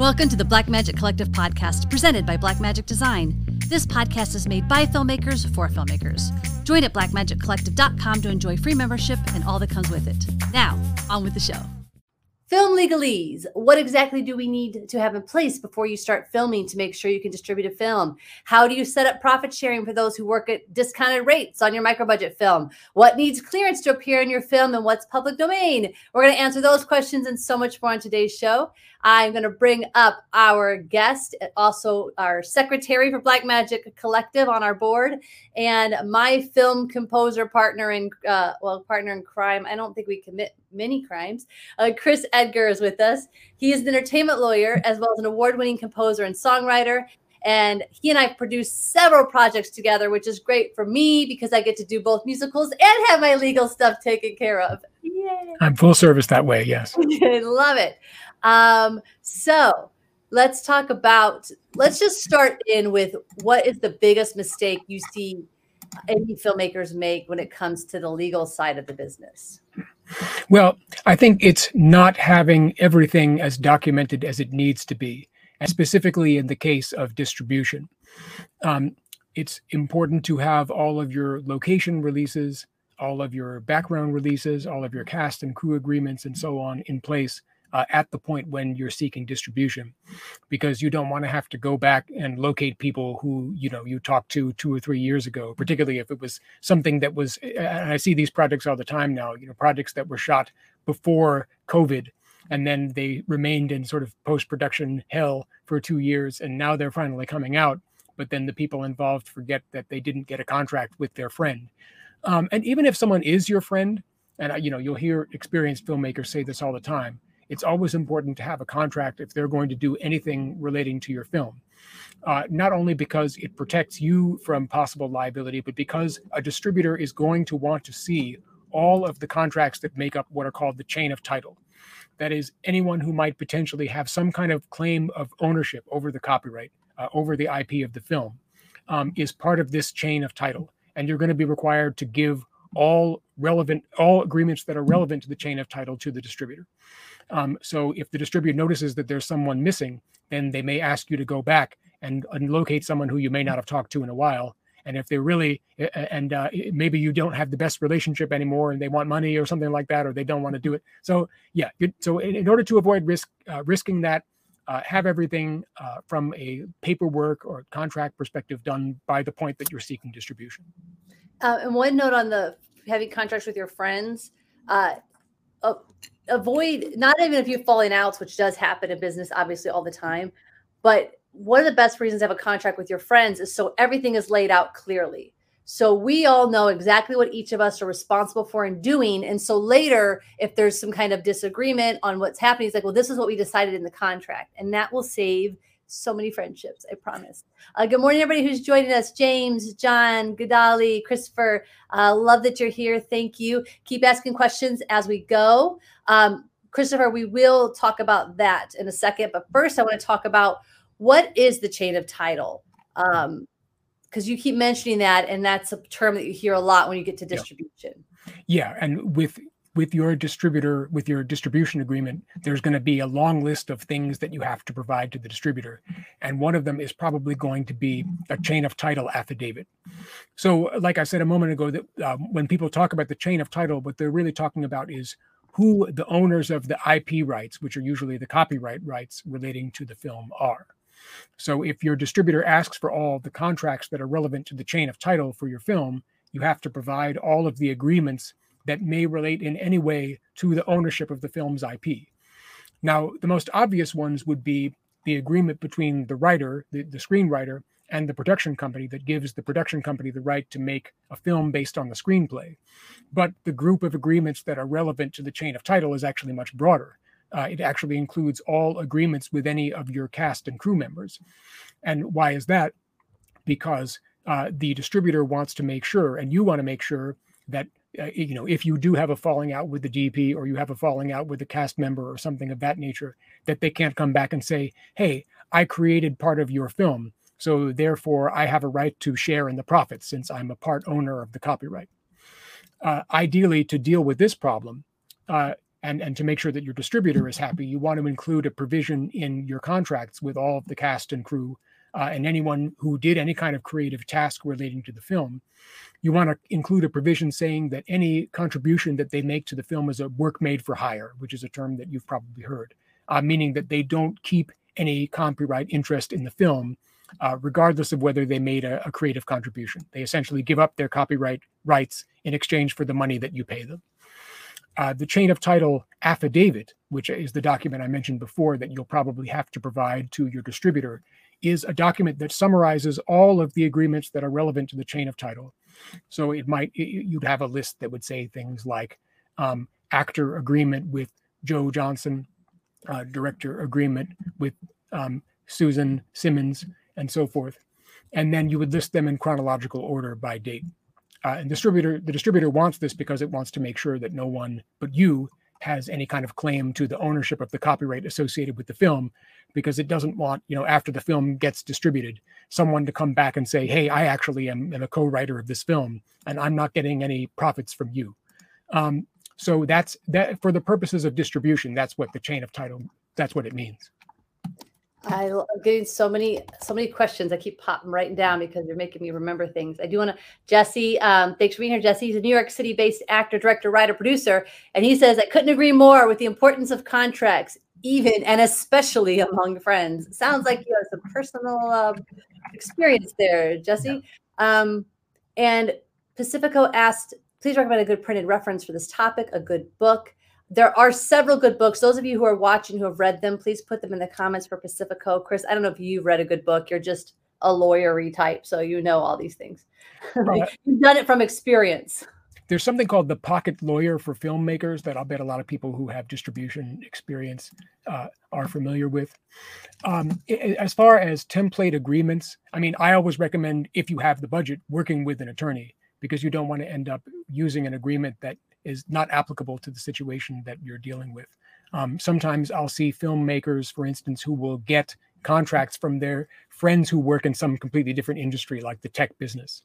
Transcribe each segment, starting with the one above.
Welcome to the Black Magic Collective podcast presented by Blackmagic Design. This podcast is made by filmmakers for filmmakers. Join at blackmagiccollective.com to enjoy free membership and all that comes with it. Now, on with the show. Film legalese. What exactly do we need to have in place before you start filming to make sure you can distribute a film? How do you set up profit sharing for those who work at discounted rates on your micro budget film? What needs clearance to appear in your film and what's public domain? We're going to answer those questions and so much more on today's show. I'm going to bring up our guest, also our secretary for Black Magic Collective on our board, and my film composer partner in uh, well partner in crime. I don't think we commit many crimes. Uh, Chris Edgar is with us. He is an entertainment lawyer as well as an award-winning composer and songwriter. And he and I produced several projects together, which is great for me because I get to do both musicals and have my legal stuff taken care of. Yay. I'm full service that way. Yes. I love it. Um, so let's talk about, let's just start in with what is the biggest mistake you see any filmmakers make when it comes to the legal side of the business? Well, I think it's not having everything as documented as it needs to be, and specifically in the case of distribution. Um, it's important to have all of your location releases, all of your background releases, all of your cast and crew agreements, and so on in place uh, at the point when you're seeking distribution because you don't want to have to go back and locate people who you know you talked to two or three years ago particularly if it was something that was and i see these projects all the time now you know projects that were shot before covid and then they remained in sort of post-production hell for two years and now they're finally coming out but then the people involved forget that they didn't get a contract with their friend. Um, and even if someone is your friend and you know you'll hear experienced filmmakers say this all the time it's always important to have a contract if they're going to do anything relating to your film. Uh, not only because it protects you from possible liability, but because a distributor is going to want to see all of the contracts that make up what are called the chain of title. That is, anyone who might potentially have some kind of claim of ownership over the copyright, uh, over the IP of the film, um, is part of this chain of title. And you're going to be required to give all relevant, all agreements that are relevant to the chain of title to the distributor. Um, so if the distributor notices that there's someone missing, then they may ask you to go back and, and locate someone who you may not have talked to in a while. And if they're really, and uh, maybe you don't have the best relationship anymore, and they want money or something like that, or they don't want to do it. So yeah, so in, in order to avoid risk uh, risking that, uh, have everything uh, from a paperwork or contract perspective done by the point that you're seeking distribution. Uh, and one note on the having contracts with your friends. Uh, avoid not even if you're falling outs, which does happen in business, obviously all the time. But one of the best reasons to have a contract with your friends is so everything is laid out clearly. So we all know exactly what each of us are responsible for and doing. And so later, if there's some kind of disagreement on what's happening, it's like, well, this is what we decided in the contract. And that will save so many friendships, I promise. Uh, good morning, everybody who's joining us. James, John, Gadali, Christopher. Uh, love that you're here. Thank you. Keep asking questions as we go. Um, Christopher, we will talk about that in a second. But first, I want to talk about what is the chain of title? Because um, you keep mentioning that, and that's a term that you hear a lot when you get to distribution. Yeah, and with with your distributor with your distribution agreement mm-hmm. there's going to be a long list of things that you have to provide to the distributor. Mm-hmm. And one of them is probably going to be a mm-hmm. chain of title affidavit. So like i said a moment ago that um, when people talk about the chain of title what they're really talking about is who the owners of the ip rights which are usually the copyright rights relating to the film are. So if your distributor asks for all the contracts that are relevant to the chain of title for your film you have to provide all of the agreements that may relate in any way to the ownership of the film's IP. Now, the most obvious ones would be the agreement between the writer, the, the screenwriter, and the production company that gives the production company the right to make a film based on the screenplay. But the group of agreements that are relevant to the chain of title is actually much broader. Uh, it actually includes all agreements with any of your cast and crew members. And why is that? Because uh, the distributor wants to make sure, and you want to make sure that uh, you know, if you do have a falling out with the DP or you have a falling out with a cast member or something of that nature, that they can't come back and say, "Hey, I created part of your film, so therefore I have a right to share in the profits since I'm a part owner of the copyright." Uh, ideally, to deal with this problem, uh, and and to make sure that your distributor is happy, you want to include a provision in your contracts with all of the cast and crew uh, and anyone who did any kind of creative task relating to the film. You want to include a provision saying that any contribution that they make to the film is a work made for hire, which is a term that you've probably heard, uh, meaning that they don't keep any copyright interest in the film, uh, regardless of whether they made a, a creative contribution. They essentially give up their copyright rights in exchange for the money that you pay them. Uh, the chain of title affidavit, which is the document I mentioned before that you'll probably have to provide to your distributor, is a document that summarizes all of the agreements that are relevant to the chain of title. So it might you'd have a list that would say things like um, actor agreement with Joe Johnson, uh, director agreement with um, Susan Simmons, and so forth, and then you would list them in chronological order by date. Uh, and distributor, the distributor wants this because it wants to make sure that no one but you has any kind of claim to the ownership of the copyright associated with the film, because it doesn't want, you know, after the film gets distributed, someone to come back and say, "Hey, I actually am, am a co-writer of this film, and I'm not getting any profits from you." Um, so that's that for the purposes of distribution. That's what the chain of title. That's what it means. I'm getting so many, so many questions. I keep popping writing down because you're making me remember things. I do want to, Jesse. Um, thanks for being here, Jesse. He's a New York City-based actor, director, writer, producer, and he says I couldn't agree more with the importance of contracts, even and especially among friends. Sounds like you have some personal uh, experience there, Jesse. Um, and Pacifico asked, please recommend a good printed reference for this topic, a good book there are several good books. Those of you who are watching who have read them, please put them in the comments for Pacifico. Chris, I don't know if you've read a good book. You're just a lawyery type, so you know all these things. Uh, You've done it from experience. There's something called the Pocket Lawyer for filmmakers that I'll bet a lot of people who have distribution experience uh, are familiar with. Um, as far as template agreements, I mean, I always recommend if you have the budget, working with an attorney because you don't want to end up using an agreement that is not applicable to the situation that you're dealing with. Um, sometimes I'll see filmmakers, for instance, who will get contracts from their friends who work in some completely different industry, like the tech business,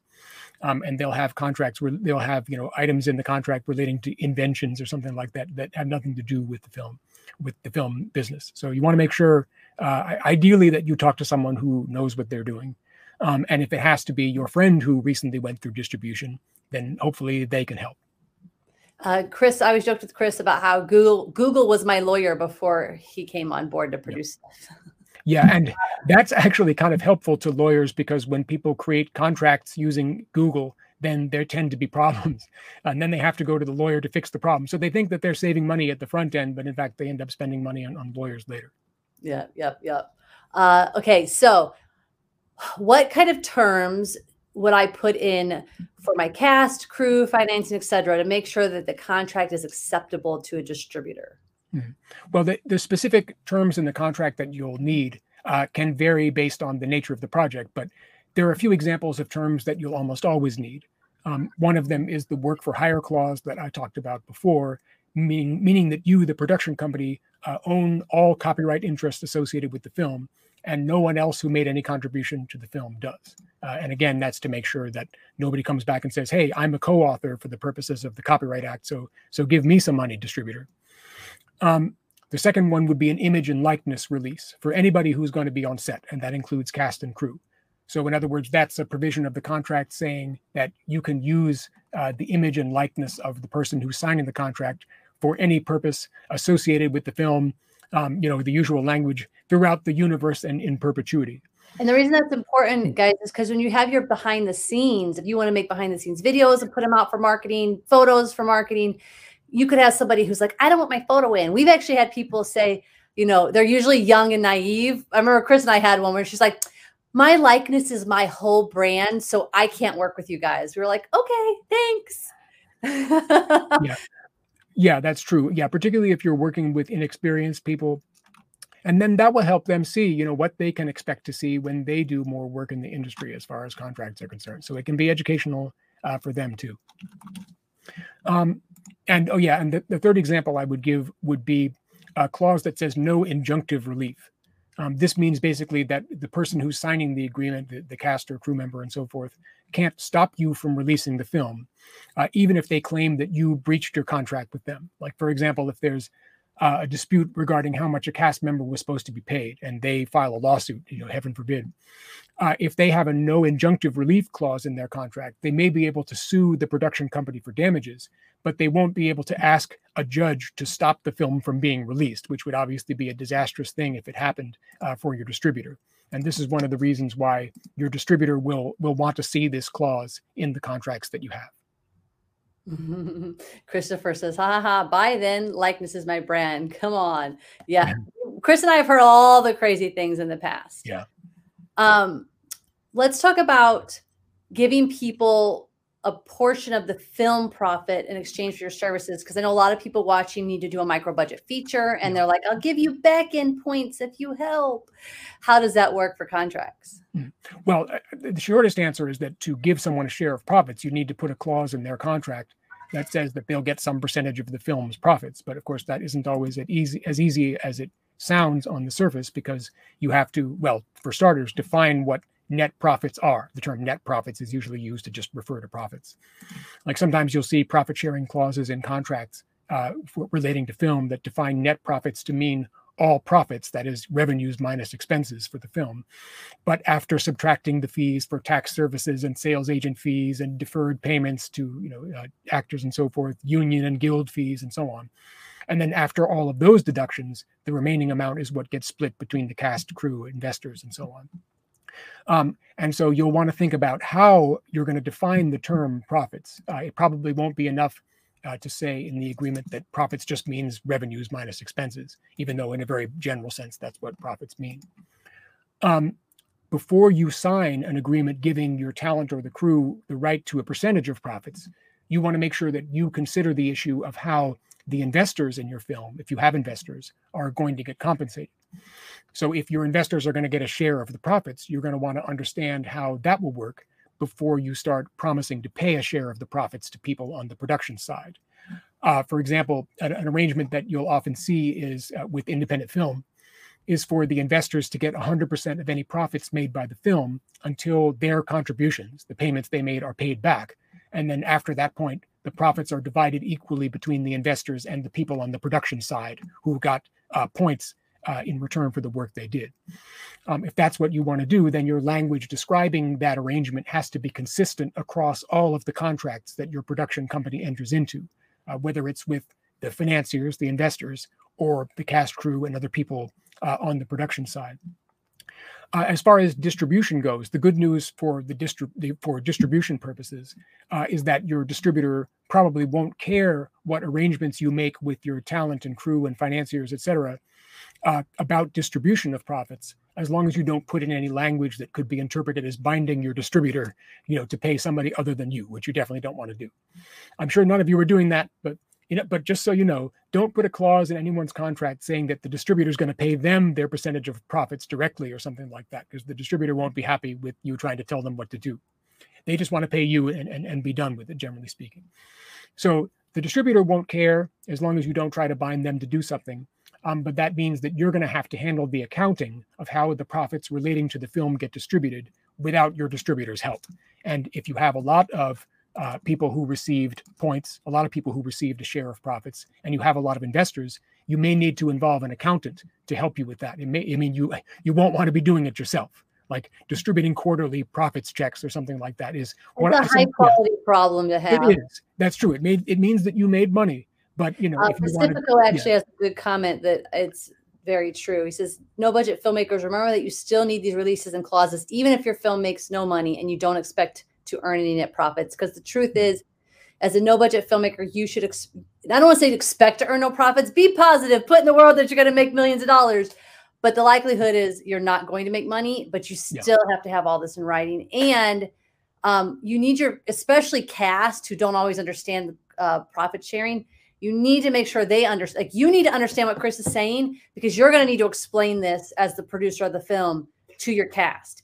um, and they'll have contracts where they'll have you know items in the contract relating to inventions or something like that that have nothing to do with the film, with the film business. So you want to make sure, uh, ideally, that you talk to someone who knows what they're doing. Um, and if it has to be your friend who recently went through distribution, then hopefully they can help. Uh, Chris, I was joked with Chris about how Google Google was my lawyer before he came on board to produce. Yep. Yeah, and that's actually kind of helpful to lawyers because when people create contracts using Google, then there tend to be problems, and then they have to go to the lawyer to fix the problem. So they think that they're saving money at the front end, but in fact, they end up spending money on, on lawyers later. Yeah, yep, yep. Uh, okay, so what kind of terms what I put in for my cast, crew, financing, et cetera, to make sure that the contract is acceptable to a distributor? Mm-hmm. Well, the, the, specific terms in the contract that you'll need uh, can vary based on the nature of the project, but there are a few examples of terms that you'll almost always need. Um, one of them is the work for hire clause that I talked about before, meaning, meaning that you, the production company, uh, own all copyright interests associated with the film and no one else who made any contribution to the film does. Uh, and again, that's to make sure that nobody comes back and says, "Hey, I'm a co-author for the purposes of the Copyright Act, so so give me some money, distributor." Um, the second one would be an image and likeness release for anybody who's going to be on set, and that includes cast and crew. So, in other words, that's a provision of the contract saying that you can use uh, the image and likeness of the person who's signing the contract for any purpose associated with the film um, you know, the usual language throughout the universe and in perpetuity. And the reason that's important, guys, is because when you have your behind the scenes, if you want to make behind the scenes videos and put them out for marketing, photos for marketing, you could have somebody who's like, I don't want my photo in. We've actually had people say, you know, they're usually young and naive. I remember Chris and I had one where she's like, my likeness is my whole brand, so I can't work with you guys. We were like, okay, thanks. yeah. Yeah, that's true. Yeah, particularly if you're working with inexperienced people. And then that will help them see, you know, what they can expect to see when they do more work in the industry as far as contracts are concerned. So it can be educational uh, for them too. Um, and oh yeah, and the, the third example I would give would be a clause that says no injunctive relief. Um, this means basically that the person who's signing the agreement, the, the cast or crew member and so forth, can't stop you from releasing the film, uh, even if they claim that you breached your contract with them. Like, for example, if there's uh, a dispute regarding how much a cast member was supposed to be paid and they file a lawsuit, you know, heaven forbid. Uh, if they have a no injunctive relief clause in their contract, they may be able to sue the production company for damages, but they won't be able to ask a judge to stop the film from being released, which would obviously be a disastrous thing if it happened uh, for your distributor. And this is one of the reasons why your distributor will will want to see this clause in the contracts that you have. Christopher says, ha ha ha, buy then, likeness is my brand. Come on. Yeah. Chris and I have heard all the crazy things in the past. Yeah. Um, let's talk about giving people a portion of the film profit in exchange for your services because I know a lot of people watching need to do a micro budget feature and they're like, I'll give you back end points if you help. How does that work for contracts? Hmm. Well, uh, the shortest answer is that to give someone a share of profits, you need to put a clause in their contract that says that they'll get some percentage of the film's profits. But of course, that isn't always as easy as easy as it sounds on the surface because you have to, well, for starters, define what net profits are. The term net profits is usually used to just refer to profits. Like sometimes you'll see profit sharing clauses in contracts uh, relating to film that define net profits to mean all profits, that is, revenues minus expenses for the film. But after subtracting the fees for tax services and sales agent fees and deferred payments to you know uh, actors and so forth, union and guild fees and so on. And then after all of those deductions, the remaining amount is what gets split between the cast, crew, investors, and so on. Um, and so you'll want to think about how you're going to define the term profits. Uh, it probably won't be enough uh, to say in the agreement that profits just means revenues minus expenses, even though in a very general sense that's what profits mean. Um, before you sign an agreement giving your talent or the crew the right to a percentage of profits, you want to make sure that you consider the issue of how the investors in your film, if you have investors, are going to get compensated. So if your investors are going to get a share of the profits, you're going to want to understand how that will work before you start promising to pay a share of the profits to people on the production side. Uh, for example, an, an, arrangement that you'll often see is uh, with independent film is for the investors to get 100% of any profits made by the film until their contributions, the payments they made, are paid back. And then after that point, the profits are divided equally between the investors and the people on the production side who got uh, points uh, in return for the work they did. Um, if that's what you want to do, then your language describing that arrangement has to be consistent across all of the contracts that your production company enters into, uh, whether it's with the financiers, the investors, or the cast crew and other people uh, on the production side. Uh, as far as distribution goes, the good news for the, distri- the for distribution purposes uh, is that your distributor probably won't care what arrangements you make with your talent and crew and financiers, et cetera, uh, about distribution of profits as long as you don't put in any language that could be interpreted as binding your distributor you know to pay somebody other than you which you definitely don't want to do. I'm sure none of you are doing that but you know but just so you know don't put a clause in anyone's contract saying that the distributor is going to pay them their percentage of profits directly or something like that because the distributor won't be happy with you trying to tell them what to do. They just want to pay you and, and, and be done with it generally speaking. So the distributor won't care as long as you don't try to bind them to do something um, but that means that you're going to have to handle the accounting of how the profits relating to the film get distributed without your distributor's help. And if you have a lot of uh, people who received points, a lot of people who received a share of profits, and you have a lot of investors, you may need to involve an accountant to help you with that. It may, I mean, you you won't want to be doing it yourself. Like distributing quarterly profits checks or something like that is it's a high quality yeah, problem to have. It is. That's true. It made it means that you made money but you know, uh, Pacifico actually yeah. has a good comment that it's very true. He says, "No budget filmmakers, remember that you still need these releases and clauses, even if your film makes no money and you don't expect to earn any net profits. Because the truth mm-hmm. is, as a no budget filmmaker, you should. Ex- I don't want to say expect to earn no profits. Be positive. Put in the world that you're going to make millions of dollars." But the likelihood is you're not going to make money, but you still yeah. have to have all this in writing. And um, you need your, especially cast who don't always understand uh, profit sharing you need to make sure they understand like you need to understand what chris is saying because you're going to need to explain this as the producer of the film to your cast.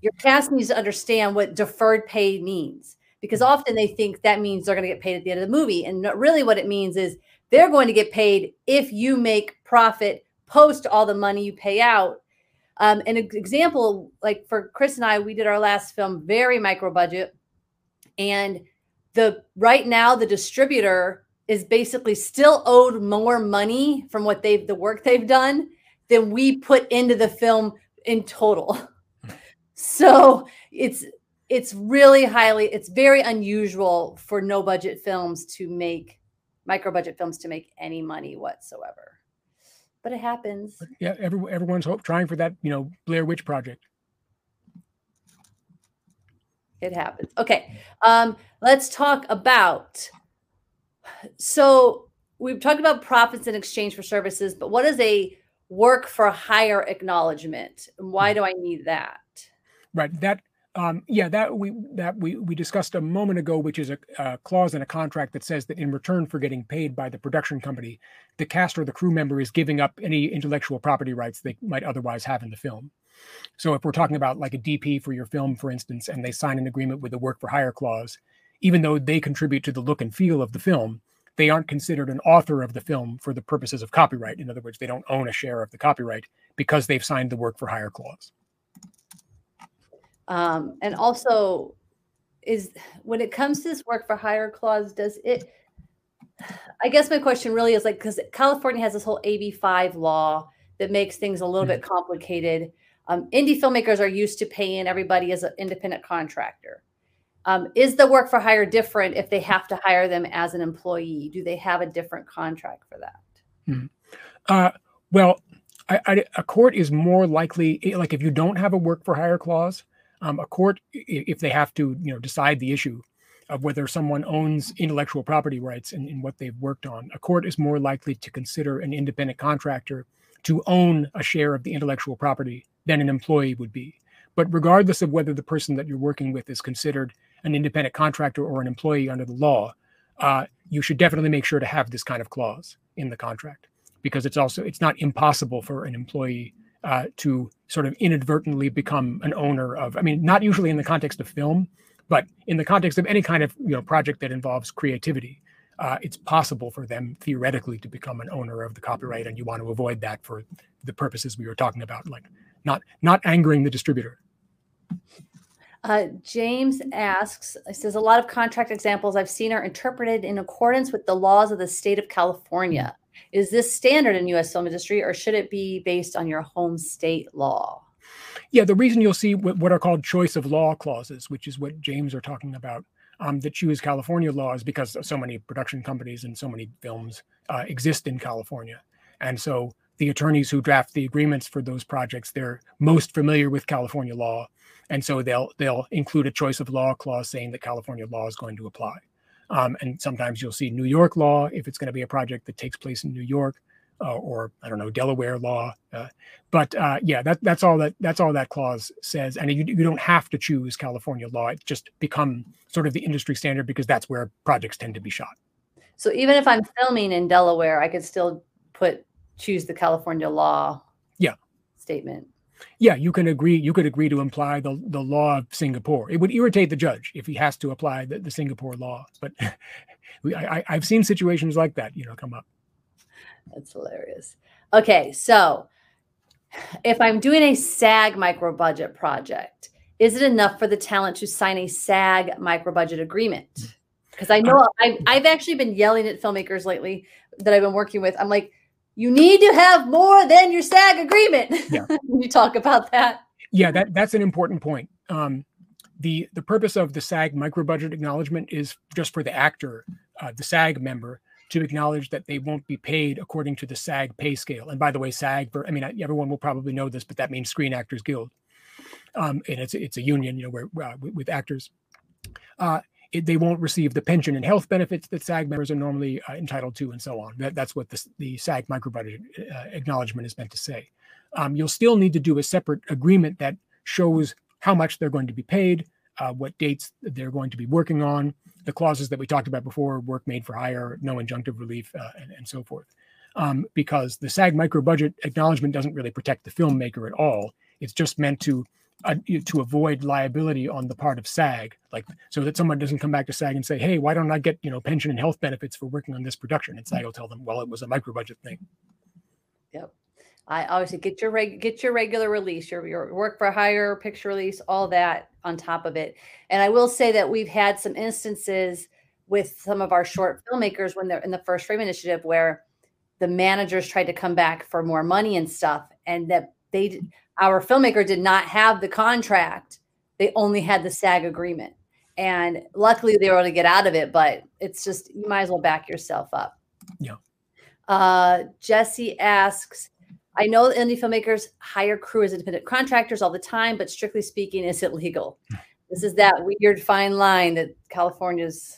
Your cast needs to understand what deferred pay means because often they think that means they're going to get paid at the end of the movie and really what it means is they're going to get paid if you make profit post all the money you pay out. Um, an example, like for Chris and I, we did our last film very micro budget, and the right now the distributor is basically still owed more money from what they've the work they've done than we put into the film in total. so it's it's really highly it's very unusual for no budget films to make micro budget films to make any money whatsoever. But it happens. Yeah every, everyone's hope, trying for that you know blair witch project. It happens. Okay um let's talk about so we've talked about profits in exchange for services but what is a work for hire acknowledgement and why hmm. do i need that right that um, yeah, that we that we we discussed a moment ago, which is a, a, clause in a contract that says that in return for getting paid by the production company, the cast or the crew member is giving up any intellectual property rights they might otherwise have in the film. So if we're talking about like a DP for your film, for instance, and they sign an agreement with the work for hire clause, even though they contribute to the look and feel of the film, they aren't considered an author of the film for the purposes of copyright. In other words, they don't own a share of the copyright because they've signed the work for hire clause. Um, and also, is when it comes to this work for hire clause, does it? I guess my question really is like because California has this whole AB5 law that makes things a little mm-hmm. bit complicated. Um, indie filmmakers are used to paying everybody as an independent contractor. Um, is the work for hire different if they have to hire them as an employee? Do they have a different contract for that? Mm-hmm. Uh, well, I, I, a court is more likely, like if you don't have a work for hire clause, um, a court, if they have to, you know, decide the issue of whether someone owns intellectual property rights in, in what they've worked on, a court is more likely to consider an independent contractor to own a share of the intellectual property than an employee would be. But regardless of whether the person that you're working with is considered an independent contractor or an employee under the law, uh, you should definitely make sure to have this kind of clause in the contract because it's also it's not impossible for an employee uh, to sort of inadvertently become an owner of. I mean, not usually in the context of film, but in the context of any kind of you know project that involves creativity. Uh, it's possible for them theoretically to become an owner of the copyright, and you want to avoid that for the purposes we were talking about, like not not angering the distributor. Uh, James asks, he says, a lot of contract examples I've seen are interpreted in accordance with the laws of the state of California. Is this standard in U.S. film industry, or should it be based on your home state law? Yeah, the reason you'll see what are called choice of law clauses, which is what James are talking about, um, that choose California law is because so many production companies and so many films uh, exist in California. And so the attorneys who draft the agreements for those projects, they're most familiar with California law. And so they'll they'll include a choice of law clause saying that California law is going to apply. Um, and sometimes you'll see New York law if it's going to be a project that takes place in New York, uh, or I don't know Delaware law. Uh, but uh, yeah, that that's all that that's all that clause says, and you, you don't have to choose California law. It just become sort of the industry standard because that's where projects tend to be shot. So even if I'm filming in Delaware, I could still put choose the California law. Yeah. Statement yeah, you can agree. You could agree to imply the, the law of Singapore. It would irritate the judge if he has to apply the, the Singapore law. But we, I, I've seen situations like that, you know, come up. That's hilarious. Okay, so if I'm doing a SAG micro budget project, is it enough for the talent to sign a SAG micro budget agreement? Because I know uh, I've, I've actually been yelling at filmmakers lately that I've been working with. I'm like, you need to have more than your SAG agreement. Yeah. you talk about that. Yeah, that that's an important point. Um, the the purpose of the SAG micro budget acknowledgement is just for the actor, uh, the SAG member, to acknowledge that they won't be paid according to the SAG pay scale. And by the way, SAG, for, I mean everyone will probably know this, but that means Screen Actors Guild, um, and it's it's a union, you know, where uh, with, with, actors. Uh, it, they won't receive the pension and health benefits that SAG members are normally uh, entitled to, and so on. That, that's what the, the SAG microbudget uh, acknowledgement is meant to say. Um, you'll still need to do a separate agreement that shows how much they're going to be paid, uh, what dates they're going to be working on, the clauses that we talked about before work made for hire, no injunctive relief, uh, and, and, so forth. Um, because the SAG microbudget acknowledgement doesn't really protect the filmmaker at all. It's just meant to uh, to avoid liability on the part of SAG, like so that someone doesn't come back to SAG and say, "Hey, why don't I get you know pension and health benefits for working on this production?" And SAG will tell them, "Well, it was a micro budget thing." Yep. I say get your reg, get your regular release, your your work for hire, picture release, all that on top of it. And I will say that we've had some instances with some of our short filmmakers when they're in the first frame initiative where the managers tried to come back for more money and stuff, and that they our filmmaker did not have the contract; they only had the SAG agreement. And luckily, they were able to get out of it. But it's just you might as well back yourself up. Yeah. Uh, Jesse asks, I know indie filmmakers hire crew as independent contractors all the time, but strictly speaking, is it legal? This is that weird fine line that California's.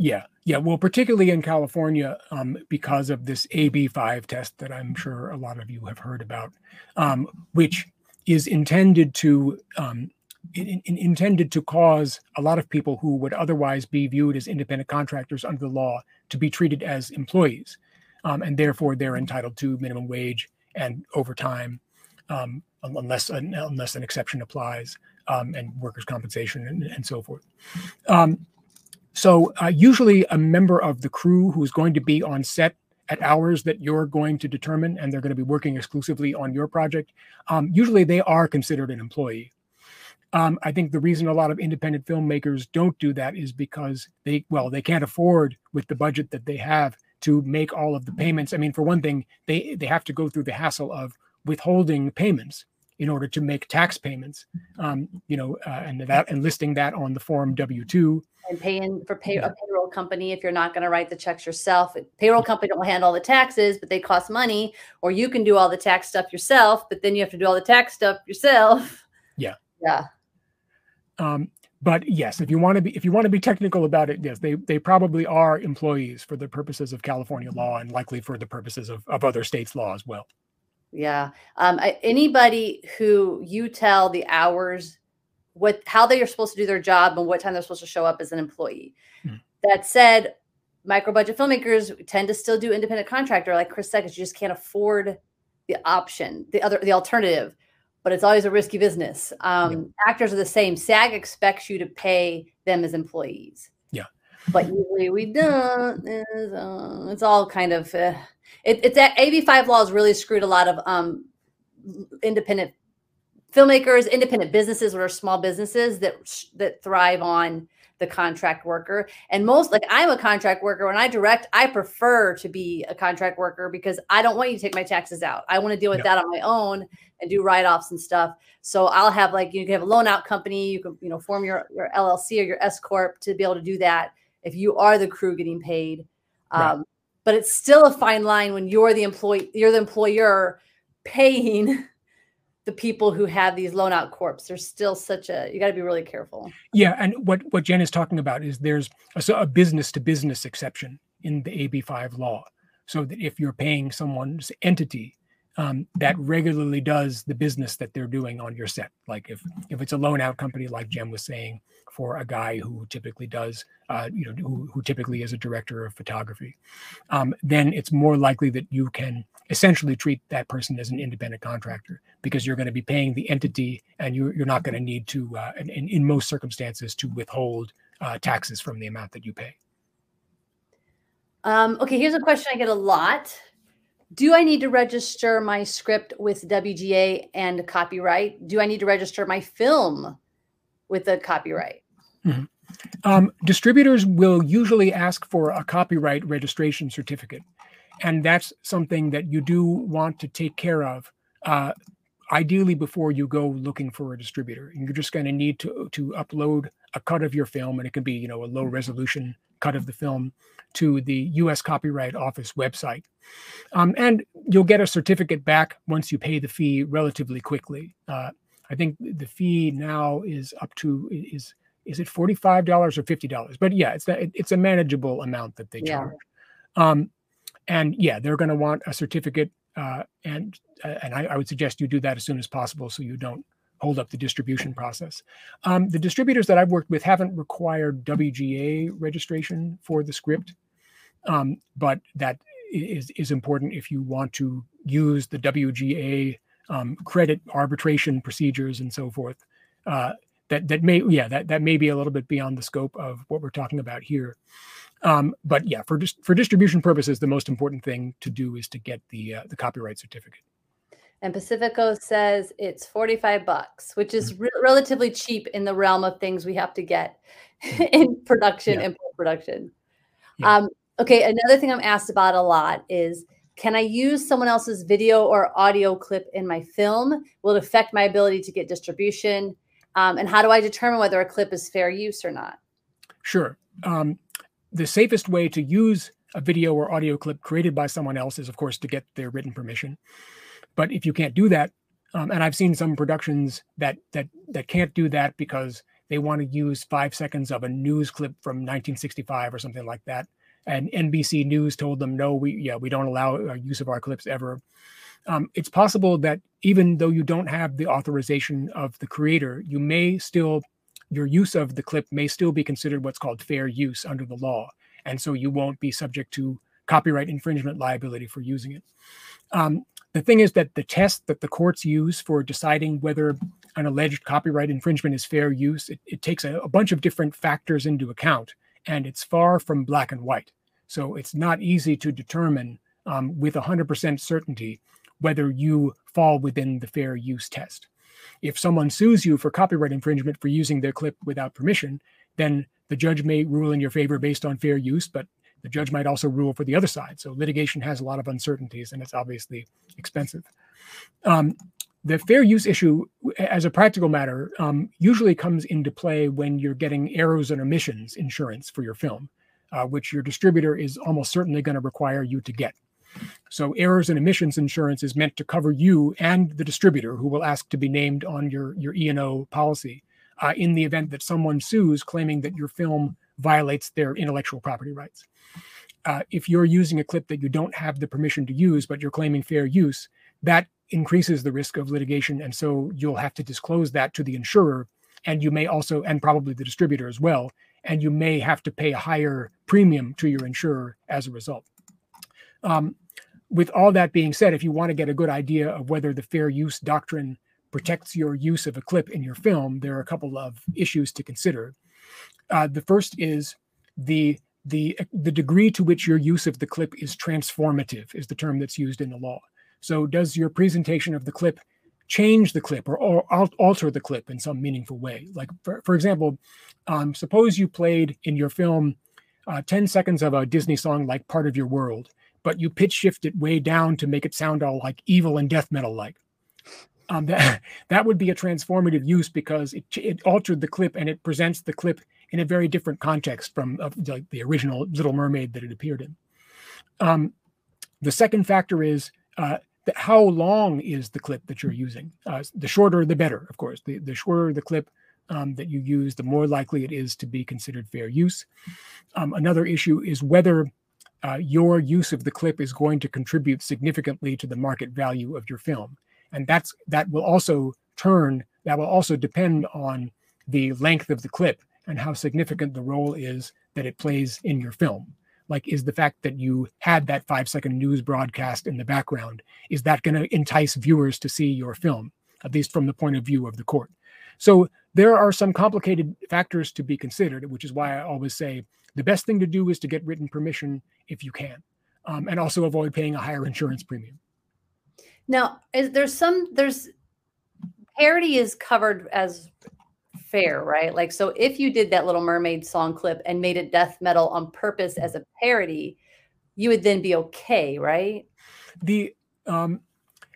Yeah, yeah. Well, particularly in California, um, because of this AB5 test that I'm sure a lot of you have heard about, um, which is intended to um, in, in, intended to cause a lot of people who would otherwise be viewed as independent contractors under the law to be treated as employees, um, and therefore they're entitled to minimum wage and overtime, um, unless an, unless an exception applies, um, and workers' compensation and, and so forth. So uh, usually a member of the crew who is going to be on set at hours that you're going to determine, and they're going to be working exclusively on your project, um, usually they are considered an employee. Um, I think the reason a lot of independent filmmakers don't do that is because they, well, they can't afford with the budget that they have to make all of the payments. I mean, for one thing, they they have to go through the hassle of withholding payments in order to make tax payments. Um, you know, uh, and that and listing that on the form W two. And paying for pay, a payroll company if you're not going to write the checks yourself. Payroll company don't handle all the taxes, but they cost money. Or you can do all the tax stuff yourself, but then you have to do all the tax stuff yourself. Yeah. Yeah. Um, but yes, if you want to be if you want to be technical about it, yes, they they probably are employees for the purposes of California law and likely for the purposes of, of other states' law as well. Yeah. Um, anybody who you tell the hours, what how they are supposed to do their job and what time they're supposed to show up as an employee. Hmm. That said, micro budget filmmakers tend to still do independent contractor, like Chris said, because you just can't afford the option, the other the alternative but it's always a risky business. Um, yeah. Actors are the same. SAG expects you to pay them as employees. Yeah. But usually we don't. It's, uh, it's all kind of, uh, it, it's that AB5 law has really screwed a lot of um, independent filmmakers, independent businesses, or small businesses that that thrive on the contract worker. And most like I'm a contract worker. When I direct, I prefer to be a contract worker because I don't want you to take my taxes out. I want to deal with that on my own and do write-offs and stuff. So I'll have like you can have a loan out company, you can, you know, form your, your LLC or your S Corp to be able to do that if you are the crew getting paid. Right. But it's still a fine line when you're the employee, you're the employer paying the people who have these loan out corps. There's still such a you got to be really careful. Yeah, and what what Jen is talking about is there's a, a business to business exception in the AB5 law, so that if you're paying someone's entity um, that regularly does the business that they're doing on your set, like if if it's a loan out company, like Jen was saying, for a guy who typically does, uh, you know, who, who typically is a director of photography, um, then it's more likely that you can essentially treat that person as an independent contractor because you're going to be paying the entity and you're, you're not going to need to, uh, in, in most circumstances, to withhold uh, taxes from the amount that you pay. Um, okay, here's a question I get a lot. Do I need to register my script with WGA and copyright? Do I need to register my film with the copyright? Mm-hmm. Um, distributors will usually ask for a copyright registration certificate, and that's something that you do want to take care of. Uh, ideally, before you go looking for a distributor, you're just going to need to to upload a cut of your film, and it can be you know a low resolution cut of the film to the U.S. Copyright Office website, um, and you'll get a certificate back once you pay the fee relatively quickly. Uh, I think the fee now is up to is is it forty five dollars or fifty dollars? But yeah, it's that it's a manageable amount that they charge. Yeah. Um, and yeah, they're going to want a certificate, uh, and and I, I, would suggest you do that as soon as possible so you don't hold up the distribution process. Um, the distributors that I've worked with haven't required WGA registration for the script, um, but that is is important if you want to use the WGA um, credit arbitration procedures and so forth. Uh, that that may yeah that that may be a little bit beyond the scope of what we're talking about here. Um, but yeah, for for distribution purposes, the most important thing to do is to get the uh, the copyright certificate. And Pacifico says it's 45 bucks, which is re- relatively cheap in the realm of things we have to get in production yeah. and production. Yeah. Um, okay, another thing I'm asked about a lot is can I use someone else's video or audio clip in my film? Will it affect my ability to get distribution? Um, and how do I determine whether a clip is fair use or not? Sure. Um, the safest way to use a video or audio clip created by someone else is, of course, to get their written permission. But if you can't do that, um, and I've seen some productions that that that can't do that because they want to use five seconds of a news clip from 1965 or something like that, and NBC News told them, no, we yeah we don't allow uh, use of our clips ever. Um, it's possible that even though you don't have the authorization of the creator, you may still your use of the clip may still be considered what's called fair use under the law, and so you won't be subject to copyright infringement liability for using it. Um, the thing is that the test that the courts use for deciding whether an alleged copyright infringement is fair use, it, it takes a, a, bunch of different factors into account, and it's far from black and white. So it's not easy to determine um, with 100% certainty whether you fall within the fair use test. If someone sues you for copyright infringement for using their clip without permission, then the judge may rule in your favor based on fair use, but the judge might also rule for the other side. So litigation has a lot of uncertainties and it's obviously expensive. Um, the fair use issue, as a practical matter, um, usually comes into play when you're getting errors and omissions insurance for your film, uh, which your distributor is almost certainly going to require you to get. So, errors and omissions insurance is meant to cover you and the distributor, who will ask to be named on your your E and O policy, uh, in the event that someone sues claiming that your film violates their intellectual property rights. Uh, if you're using a clip that you don't have the permission to use, but you're claiming fair use, that increases the risk of litigation. And so you'll have to disclose that to the insurer. And you may also, and probably the distributor as well, and you may have to pay a higher premium to your insurer as a result. Um, with all that being said, if you want to get a good idea of whether the fair use doctrine protects your use of a clip in your film, there are a couple of issues to consider. Uh, the first is the the the degree to which your use of the clip is transformative is the term that's used in the law. So, does your presentation of the clip change the clip or, or alter the clip in some meaningful way? Like, for, for example, um, suppose you played in your film uh, 10 seconds of a Disney song like Part of Your World, but you pitch shift it way down to make it sound all like evil and death metal like. Um, that, that would be a transformative use because it, it altered the clip and it presents the clip in a very different context from uh, like the original Little Mermaid that it appeared in. Um, the second factor is uh, that how long is the clip that you're using? Uh, the shorter, the better, of course. The, the shorter the clip um, that you use, the more likely it is to be considered fair use. Um, another issue is whether uh, your use of the clip is going to contribute significantly to the market value of your film, and that's that will also turn that will also depend on the length of the clip and how significant the role is that it plays in your film. Like is the fact that you had that five second news broadcast in the background is that going to entice viewers to see your film at least from the point of view of the court? So there are some complicated factors to be considered which is why i always say the best thing to do is to get written permission if you can um, and also avoid paying a higher insurance premium. Now is there's some there's parody is covered as fair, right? Like, so if you did that Little Mermaid song clip and made it death metal on purpose as a parody, you would then be okay, right? The um,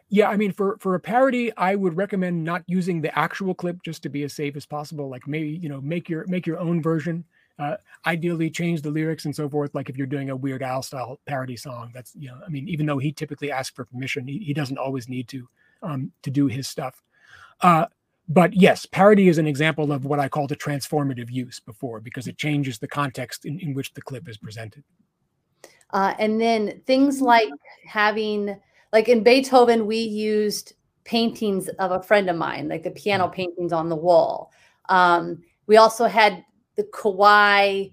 yeah, I mean, for for a parody, I would recommend not using the actual clip just to be as safe as possible. Like maybe you know make your make your own version. Uh, ideally, change the lyrics and so forth. Like if you're doing a Weird Al style parody song, that's you know, I mean, even though he typically asks for permission, he, he doesn't always need to um, to do his stuff. Uh, but yes, parody is an example of what I called a transformative use before because it changes the context in, in which the clip is presented. Uh, and then things like having, like in Beethoven, we used paintings of a friend of mine, like the piano mm-hmm. paintings on the wall. Um, we also had the Kawai,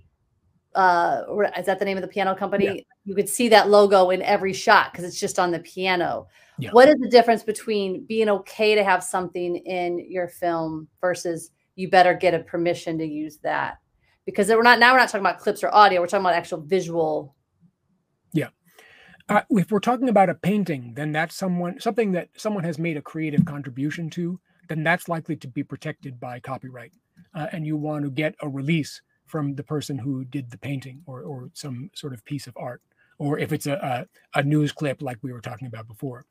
uh, is that the name of the piano company? You could see that logo in every shot because it's just on the piano. Yeah. What is the difference between being okay to have something in your film versus you better get a permission to use that? Because we're not now we're not talking about clips or audio, we're talking about actual visual. Yeah. Uh, if we're talking about a painting, then that's someone something that someone has made a creative contribution to. Then that's likely to be protected by copyright, uh, and you want to get a release from the person who did the painting or or some sort of piece of art. Or if it's a, a, a news clip like we were talking about before.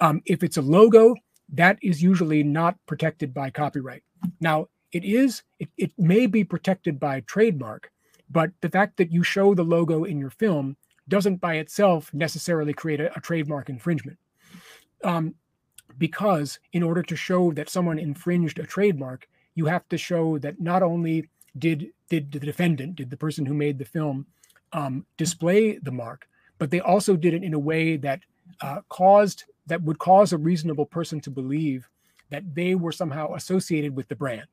Um, if it's a logo, that is usually not protected by copyright. Now, it is, it, it may be protected by trademark, but the fact that you show the logo in your film doesn't by itself necessarily create a, a trademark infringement. Um, because in order to show that someone infringed a trademark, you have to show that not only did did the defendant, did the person who made the film um, display the mark, but they also did it in a way that uh, caused that would cause a reasonable person to believe that they were somehow associated with the brand.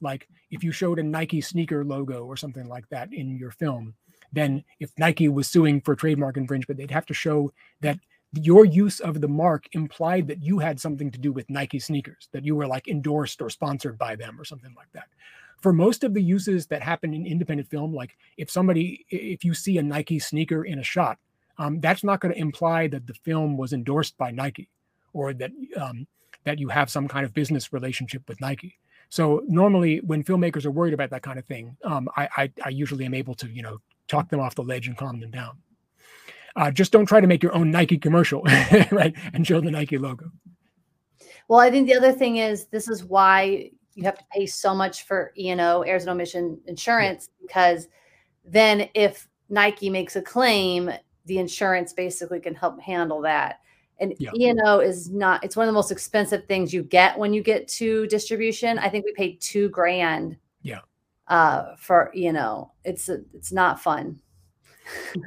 Like if you showed a Nike sneaker logo or something like that in your film, then if Nike was suing for trademark infringement, they'd have to show that your use of the mark implied that you had something to do with Nike sneakers, that you were like endorsed or sponsored by them or something like that. For most of the uses that happen in independent film, like if somebody, if you see a Nike sneaker in a shot, um, that's not going to imply that the film was endorsed by Nike or that um, that you have some kind of business relationship with Nike. So normally, when filmmakers are worried about that kind of thing, um, I, I, I usually am able to you know talk them off the ledge and calm them down. Uh, just don't try to make your own Nike commercial, right, and show the Nike logo. Well, I think the other thing is this is why you have to pay so much for E and O, errors and omission insurance, yeah. because then if Nike makes a claim, the insurance basically can help handle that. And yeah. E&O is not, it's one of the most expensive things you get when you get to distribution. I think we paid two grand. Yeah. Uh, for, you know, it's, a, it's not fun.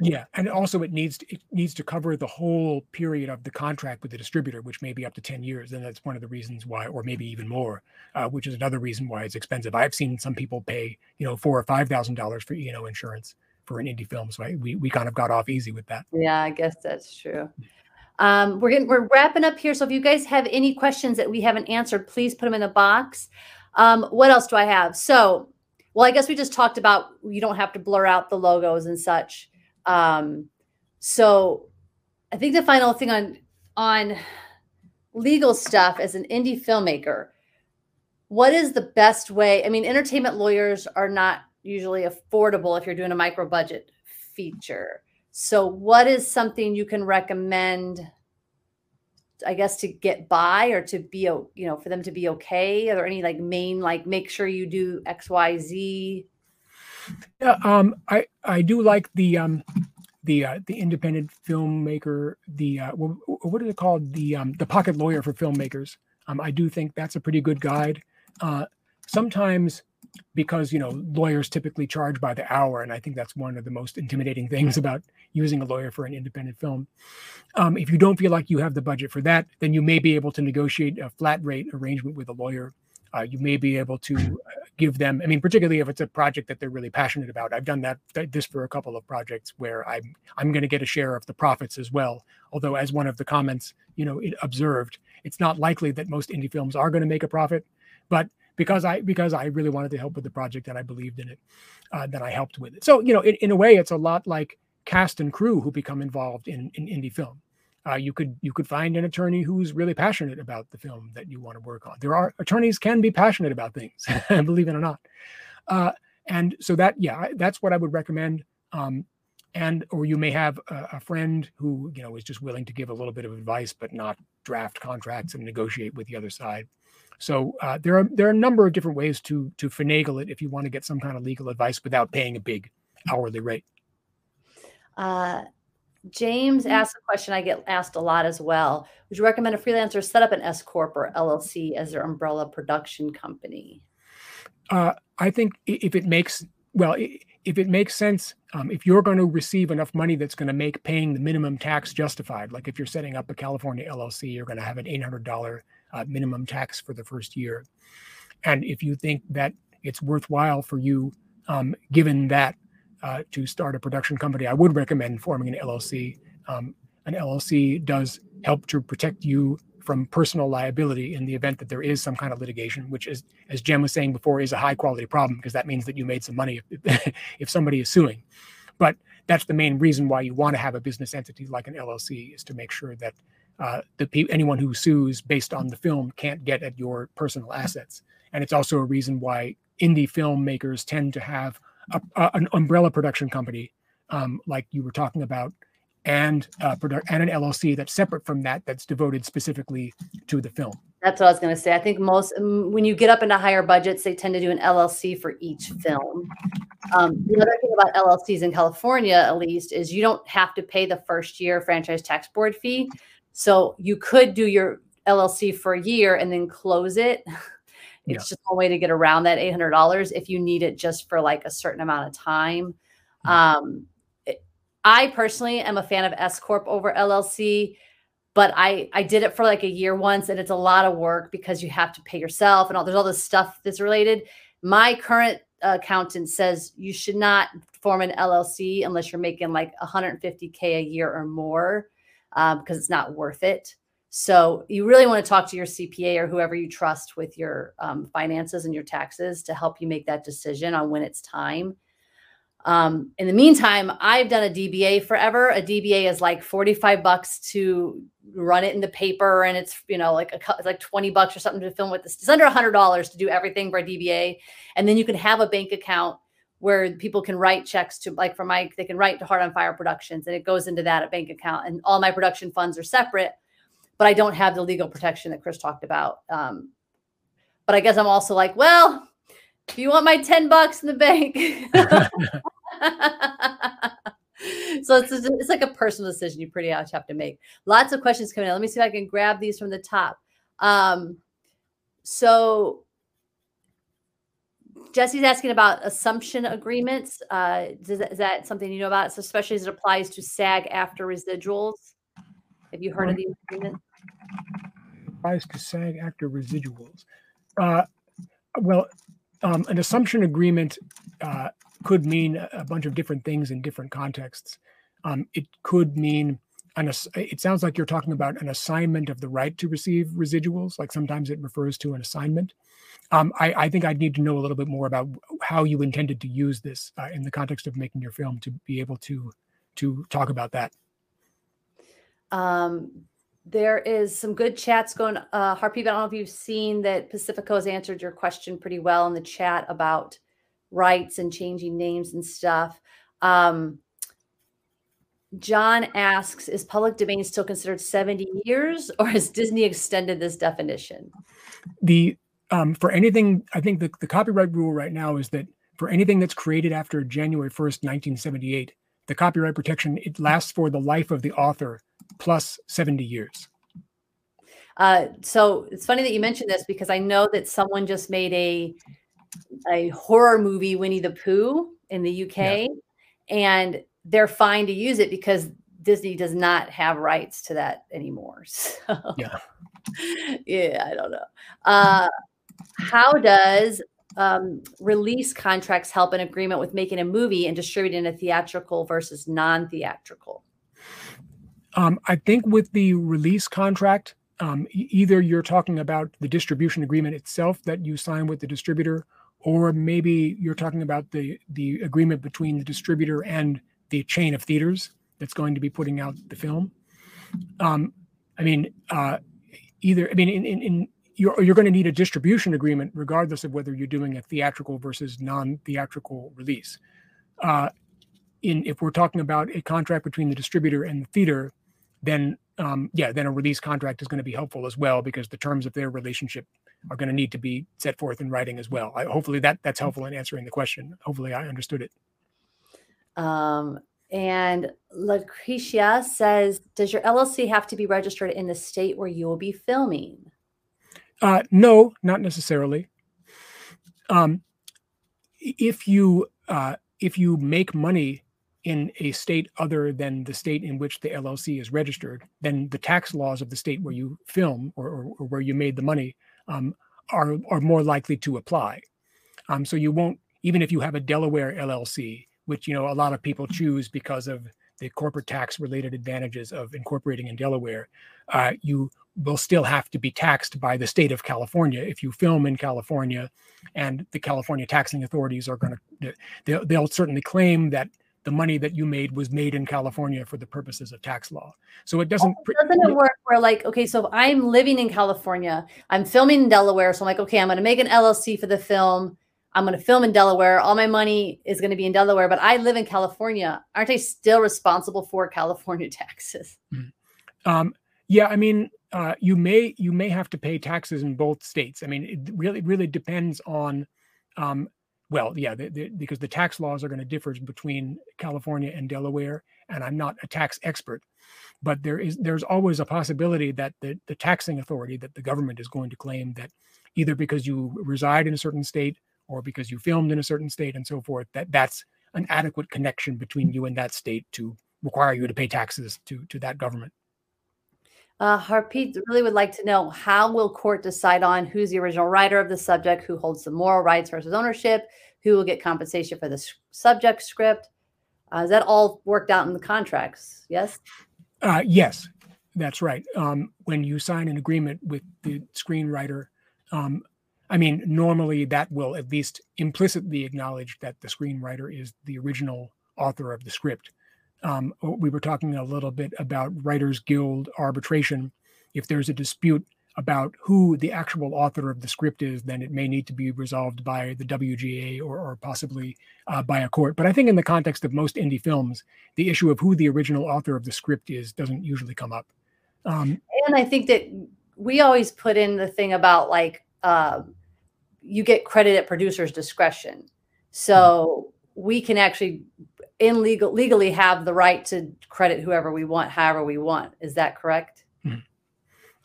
Yeah. And also it needs, to, it needs to cover the whole period of the contract with the distributor, which may be up to 10 years. And that's one of the reasons why, or maybe even more, uh, which is another reason why it's expensive. I've seen some people pay, you know, four or $5,000 for E&O insurance for an indie film. So I, we, we kind of got off easy with that. Yeah, I guess that's true. Um, we're getting we're wrapping up here. So if you guys have any questions that we haven't answered, please put them in the box. Um, what else do I have? So, well, I guess we just talked about you don't have to blur out the logos and such. Um, so I think the final thing on on legal stuff as an indie filmmaker, what is the best way? I mean, entertainment lawyers are not usually affordable if you're doing a micro budget feature. So, what is something you can recommend? I guess to get by or to be, you know, for them to be okay. Are there any like main like make sure you do X, Y, Z? Yeah, um, I I do like the um the uh, the independent filmmaker the uh, what, is it called the um the pocket lawyer for filmmakers. Um, I do think that's a pretty good guide. Uh, sometimes because you know lawyers typically charge by the hour and i think that's one of the most intimidating things about using a lawyer for an independent film um, if you don't feel like you have the budget for that then you may be able to negotiate a flat rate arrangement with a lawyer uh, you may be able to uh, give them i mean particularly if it's a project that they're really passionate about i've done that this for a couple of projects where i'm i'm going to get a share of the profits as well although as one of the comments you know it observed it's not likely that most indie films are going to make a profit but because I because I really wanted to help with the project and I believed in it, uh, that I helped with it. So you know, in, in a way, it's a lot like cast and crew who become involved in, in indie film. Uh, you could you could find an attorney who's really passionate about the film that you want to work on. There are attorneys can be passionate about things, believe it or not. Uh, and so that yeah, that's what I would recommend. Um, and or you may have a, a, friend who you know is just willing to give a little bit of advice, but not draft contracts and negotiate with the other side. So uh, there are there are a number of different ways to to finagle it if you want to get some kind of legal advice without paying a big hourly rate. Uh, James mm-hmm. asked a question I get asked a lot as well. Would you recommend a freelancer set up an S corp or LLC as their umbrella production company? Uh, I think if it makes well, if it makes sense, um, if you're going to receive enough money that's going to make paying the minimum tax justified, like if you're setting up a California LLC, you're going to have an $800 uh, minimum tax for the first year. And if you think that it's worthwhile for you, um, given that, uh, to start a production company, I would recommend forming an LLC. Um, an LLC does help to protect you from personal liability in the event that there is some kind of litigation, which is, as Jem was saying before, is a high quality problem because that means that you made some money if, if somebody is suing. But that's the main reason why you want to have a business entity like an LLC is to make sure that uh, the pe- anyone who sues based on the film can't get at your personal assets. And it's also a reason why indie filmmakers tend to have a, a, an umbrella production company, um, like you were talking about, and uh, produ- and an LLC that's separate from that, that's devoted specifically to the film. That's what I was going to say. I think most when you get up into higher budgets, they tend to do an LLC for each film. Um, the other thing about LLCs in California, at least, is you don't have to pay the first year franchise tax board fee. So you could do your LLC for a year and then close it. It's yeah. just one way to get around that $800 if you need it just for like a certain amount of time. Mm-hmm. Um, I personally am a fan of S corp over LLC, but I I did it for like a year once, and it's a lot of work because you have to pay yourself and all. There's all this stuff that's related. My current accountant says you should not form an LLC unless you're making like 150k a year or more, um, because it's not worth it. So you really want to talk to your CPA or whoever you trust with your um, finances and your taxes to help you make that decision on when it's time. Um, in the meantime, I've done a DBA forever. A DBA is like 45 bucks to run it in the paper and it's, you know, like a, like 20 bucks or something to film with this. It's under a hundred dollars to do everything for a DBA. And then you can have a bank account where people can write checks to like for my, they can write to Heart on Fire Productions and it goes into that bank account and all my production funds are separate, but I don't have the legal protection that Chris talked about. Um, but I guess I'm also like, well, if you want my 10 bucks in the bank. so it's, it's like a personal decision you pretty much have to make. Lots of questions coming in. Let me see if I can grab these from the top. Um, so Jesse's asking about assumption agreements. Uh, is, that, something you know about, so especially as it applies to SAG-AFTRA residuals? Have you heard of the agreement? Applies to SAG-AFTRA residuals. Uh, well, um, an assumption agreement uh, could mean a bunch of different things in different contexts. Um, it could mean an, it sounds like you're talking about an assignment of the right to receive residuals. Like sometimes it refers to an assignment. Um, I, I, think I'd need to know a little bit more about how you intended to use this uh, in the context of making your film to be able to to talk about that. Um, there is some good chats going. Uh, Harpreet, I don't know if you've seen that Pacifico has answered your question pretty well in the chat about rights and changing names and stuff. Um, John asks, is public domain still considered 70 years or has Disney extended this definition? The um, for anything, I think the, the copyright rule right now is that for anything that's created after January 1st, 1978, the copyright protection, it lasts for the life of the author plus 70 years. Uh, so it's funny that you mentioned this because I know that someone just made a a horror movie, Winnie the Pooh, in the UK, yeah. and they're fine to use it because Disney does not have rights to that anymore. So, yeah, yeah, I don't know. Uh, how does um, release contracts help an agreement with making a movie and distributing a theatrical versus non-theatrical? Um, I think with the release contract, um, either you're talking about the distribution agreement itself that you sign with the distributor, or maybe you're talking about the the agreement between the distributor and the chain of theaters that's going to be putting out the film. Um, I mean, uh, either I mean, in, in, in you're you're going to need a distribution agreement regardless of whether you're doing a theatrical versus non-theatrical release. Uh, in if we're talking about a contract between the distributor and the theater, then um, yeah, then a release contract is going to be helpful as well because the terms of their relationship are going to need to be set forth in writing as well. I, hopefully that that's mm. helpful in answering the question. Hopefully I understood it. Um, and Lucretia says, does your LLC have to be registered in the state where you will be filming? Uh, no, not necessarily. Um, if you uh, if you make money in a state other than the state in which the LLC is registered, then the tax laws of the state where you film or, or, or where you made the money um, are, are more likely to apply. Um, so you won't, even if you have a Delaware LLC, which you know a lot of people choose because of the corporate tax related advantages of incorporating in Delaware, uh, you will still have to be taxed by the state of California if you film in California, and the California taxing authorities are going to they'll, they'll certainly claim that the money that you made was made in California for the purposes of tax law. So it doesn't. Doesn't it work where like okay, so if I'm living in California, I'm filming in Delaware, so I'm like, okay, I'm going to make an LLC for the film. I'm going to film in Delaware. All my money is going to be in Delaware, but I live in California. Aren't I still responsible for California taxes? Mm-hmm. Um, yeah, I mean, uh, you may you may have to pay taxes in both states. I mean, it really really depends on um, well, yeah, because the tax laws are going to differ between California and Delaware, and I'm not a tax expert, but there is there's always a possibility that the, the taxing authority that the government is going to claim that either because you reside in a certain state or because you filmed in a certain state and so forth, that that's an adequate connection between you and that state to require you to pay taxes to to that government. Uh, really would like to know how will court decide on who's the original writer of the subject, who holds the moral rights versus ownership, who will get compensation for the subject script. Uh, is that all worked out in the contracts? Yes. Uh, yes, that's right. Um, when you sign an agreement with the screenwriter, um, I mean, normally that will at least implicitly acknowledge that the screenwriter is the original author of the script. Um, we were talking a little bit about Writers Guild arbitration. If there's a dispute about who the actual author of the script is, then it may need to be resolved by the WGA or, or possibly uh, by a court. But I think in the context of most indie films, the issue of who the original author of the script is doesn't usually come up. Um, and I think that we always put in the thing about like uh, you get credit at producer's discretion. So we can actually in legal legally have the right to credit whoever we want, however we want. Is that correct? Hmm.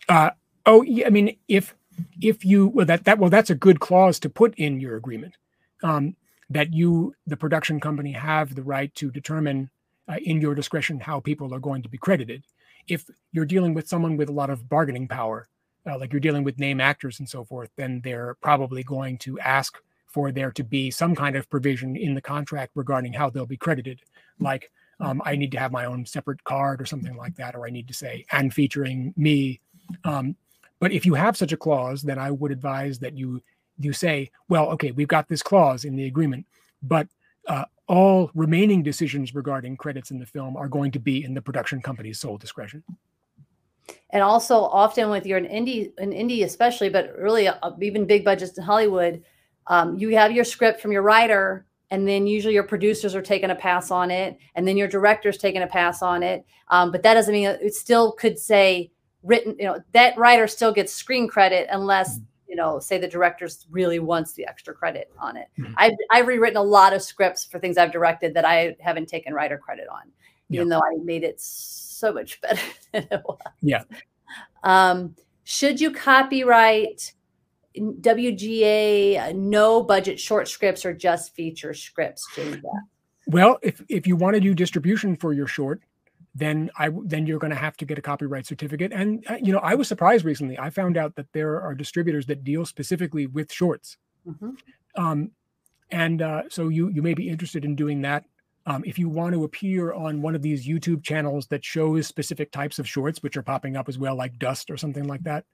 Uh, oh, yeah. I mean, if if you well that that well that's a good clause to put in your agreement um, that you the production company have the right to determine uh, in your discretion how people are going to be credited. If you're dealing with someone with a lot of bargaining power, uh, like you're dealing with name actors and so forth, then they're probably going to ask for there to be some kind of provision in the contract regarding how they'll be credited, like um, I need to have my own separate card or something like that, or I need to say and featuring me. Um, but if you have such a clause, then I would advise that you you say, well, okay, we've got this clause in the agreement, but uh, all remaining decisions regarding credits in the film are going to be in the production company's sole discretion. And also, often with your an indie, an indie especially, but really uh, even big budgets in Hollywood, um, you have your script from your writer and then usually your producers are taking a pass on it and then your director's taking a pass on it. Um, but that doesn't mean it still could say written you know that writer still gets screen credit unless you know say the director really wants the extra credit on it. Mm-hmm. I've, I've rewritten a lot of scripts for things i've directed that i haven't taken writer credit on even though i made it so much better than it was. Yeah. Um, should you copyright WGA no budget short scripts or just feature scripts, James? Well, if if you want to do distribution for your short, then I then you're going to have to get a copyright certificate. And uh, you know, I was surprised recently. I found out that there are distributors that deal specifically with shorts. Mm-hmm. Um, and uh, so you you may be interested in doing that. Um, if you want to appear on one of these YouTube channels that shows specific types of shorts, which are popping up as well, like Dust or something like that,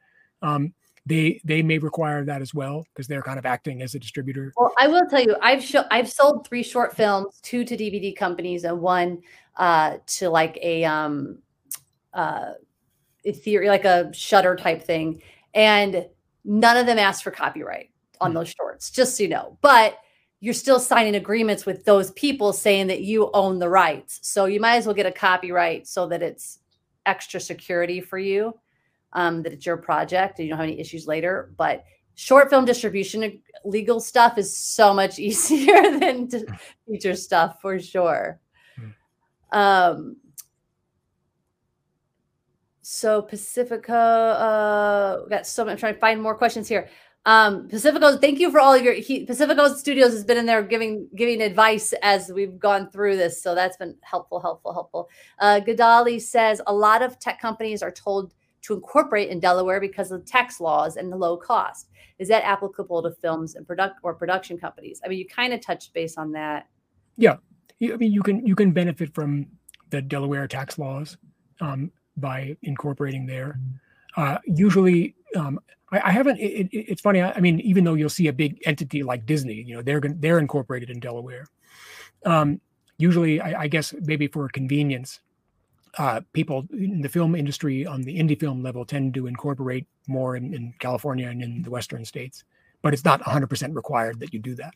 um, they they may require that as well because they're kind of acting as a distributor. Well, I will tell you, I've show, I've sold three short films, two to DVD companies and one uh, to like a um uh theory like a Shudder type thing, and none of them asked for copyright on mm-hmm. those shorts, just so you know. But you're still signing agreements with those people saying that you own the rights. So you might as well get a copyright so that it's extra security for you um, that it's your project and you don't have any issues later. But short film distribution legal stuff is so much easier than feature stuff for sure. Hmm. Um, so Pacifica, uh, got so I'm trying to find more questions here. Um, Pacifico, thank you for all of your he, Pacifico Studios has been in there giving giving advice as we've gone through this, so that's been helpful, helpful, helpful. Uh, Gadali says a lot of tech companies are told to incorporate in Delaware because of tax laws and the low cost. Is that applicable to films and product or production companies? I mean, you kind of touched base on that. Yeah, I mean, you can you can benefit from the Delaware tax laws um, by incorporating there. Uh, usually, um, I, I, haven't. It, it, it's funny. I, I, mean, even though you'll see a big entity like Disney, you know, they're they're incorporated in Delaware. Um, usually, I, I, guess maybe for convenience, uh, people in the film industry on the indie film level tend to incorporate more in, in California and in the Western states, but it's not 100% required that you do that.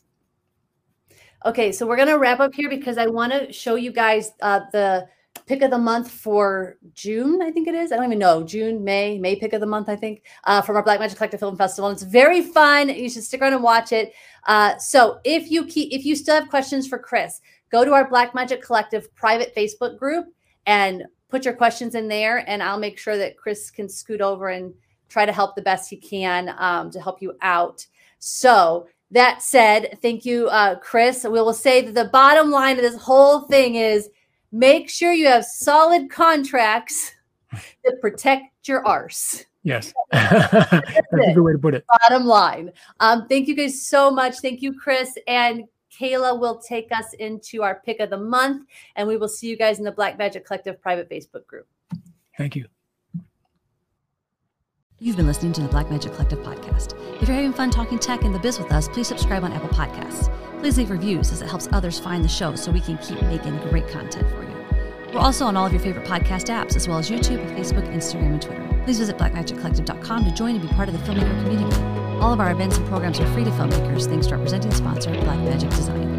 Okay, so we're going to wrap up here because I want to show you guys uh, the pick of the month for June, I think it is. I don't even know. June, May, May pick of the month, I think, uh, from our Blackmagic Collective Film Festival. And it's very fun. You should stick around and watch it. Uh, so if you keep, if you still have questions for Chris, go to our Blackmagic Collective private Facebook group and put your questions in there. And I'll make sure that Chris can scoot over and try to help the best he can um, to help you out. So that said, thank you, uh, Chris. We will say that the bottom line of this whole thing is make sure you have solid contracts that protect your arse. Yes. That's a good way to put it. Bottom line. Um, thank you guys so much. Thank you, Chris. And Kayla will take us into our pick of the month, and we will see you guys in the Blackmagic Collective private Facebook group. Thank you. You've been listening to the Blackmagic Collective podcast. If you're having fun talking tech and the biz with us, please subscribe on Apple Podcasts. Please leave reviews as it helps others find the show so we can keep making great content for you. We're also on all of your favorite podcast apps, as well as YouTube, Facebook, Instagram, and Twitter. Please visit blackmagiccollective.com to join and be part of the filmmaker community. All of our events and programs are free to filmmakers thanks to our presenting sponsor, Blackmagic Design.